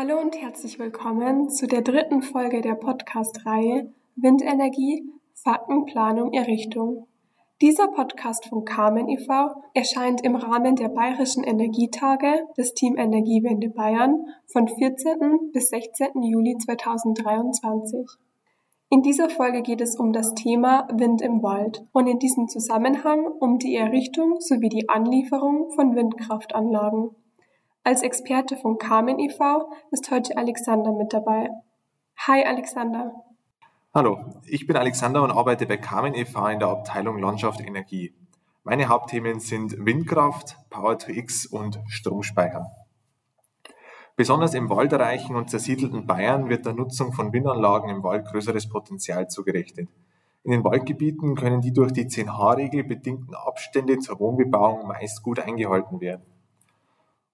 Hallo und herzlich willkommen zu der dritten Folge der Podcast-Reihe Windenergie, Faktenplanung, Errichtung. Dieser Podcast von Carmen e.V. erscheint im Rahmen der Bayerischen Energietage des Team Energiewende Bayern von 14. bis 16. Juli 2023. In dieser Folge geht es um das Thema Wind im Wald und in diesem Zusammenhang um die Errichtung sowie die Anlieferung von Windkraftanlagen. Als Experte von Carmen e.V. ist heute Alexander mit dabei. Hi Alexander. Hallo, ich bin Alexander und arbeite bei Carmen e.V. in der Abteilung Landschaft Energie. Meine Hauptthemen sind Windkraft, Power-to-X und Stromspeicher. Besonders im waldreichen und zersiedelten Bayern wird der Nutzung von Windanlagen im Wald größeres Potenzial zugerechnet. In den Waldgebieten können die durch die 10H-Regel bedingten Abstände zur Wohnbebauung meist gut eingehalten werden.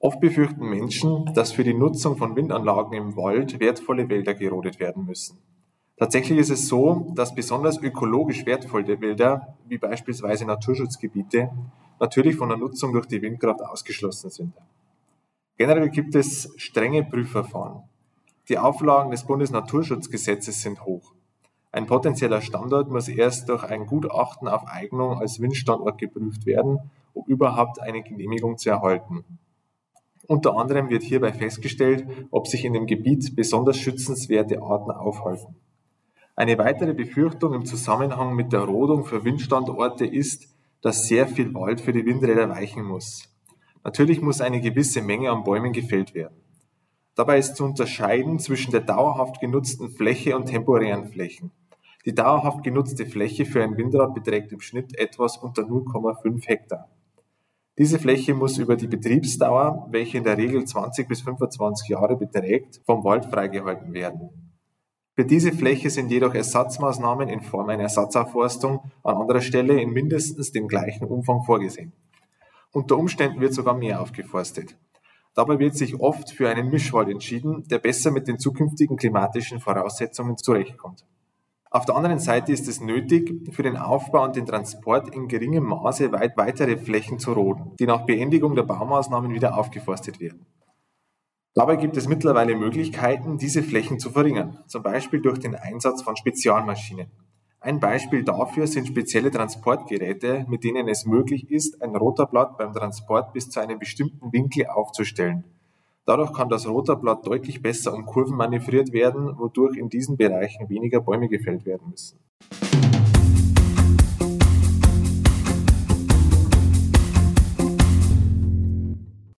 Oft befürchten Menschen, dass für die Nutzung von Windanlagen im Wald wertvolle Wälder gerodet werden müssen. Tatsächlich ist es so, dass besonders ökologisch wertvolle Wälder, wie beispielsweise Naturschutzgebiete, natürlich von der Nutzung durch die Windkraft ausgeschlossen sind. Generell gibt es strenge Prüfverfahren. Die Auflagen des Bundesnaturschutzgesetzes sind hoch. Ein potenzieller Standort muss erst durch ein Gutachten auf Eignung als Windstandort geprüft werden, um überhaupt eine Genehmigung zu erhalten. Unter anderem wird hierbei festgestellt, ob sich in dem Gebiet besonders schützenswerte Arten aufhalten. Eine weitere Befürchtung im Zusammenhang mit der Rodung für Windstandorte ist, dass sehr viel Wald für die Windräder weichen muss. Natürlich muss eine gewisse Menge an Bäumen gefällt werden. Dabei ist zu unterscheiden zwischen der dauerhaft genutzten Fläche und temporären Flächen. Die dauerhaft genutzte Fläche für ein Windrad beträgt im Schnitt etwas unter 0,5 Hektar. Diese Fläche muss über die Betriebsdauer, welche in der Regel 20 bis 25 Jahre beträgt, vom Wald freigehalten werden. Für diese Fläche sind jedoch Ersatzmaßnahmen in Form einer Ersatzaufforstung an anderer Stelle in mindestens dem gleichen Umfang vorgesehen. Unter Umständen wird sogar mehr aufgeforstet. Dabei wird sich oft für einen Mischwald entschieden, der besser mit den zukünftigen klimatischen Voraussetzungen zurechtkommt. Auf der anderen Seite ist es nötig, für den Aufbau und den Transport in geringem Maße weit weitere Flächen zu roden, die nach Beendigung der Baumaßnahmen wieder aufgeforstet werden. Dabei gibt es mittlerweile Möglichkeiten, diese Flächen zu verringern, zum Beispiel durch den Einsatz von Spezialmaschinen. Ein Beispiel dafür sind spezielle Transportgeräte, mit denen es möglich ist, ein Rotorblatt beim Transport bis zu einem bestimmten Winkel aufzustellen. Dadurch kann das Rotorblatt deutlich besser um Kurven manövriert werden, wodurch in diesen Bereichen weniger Bäume gefällt werden müssen.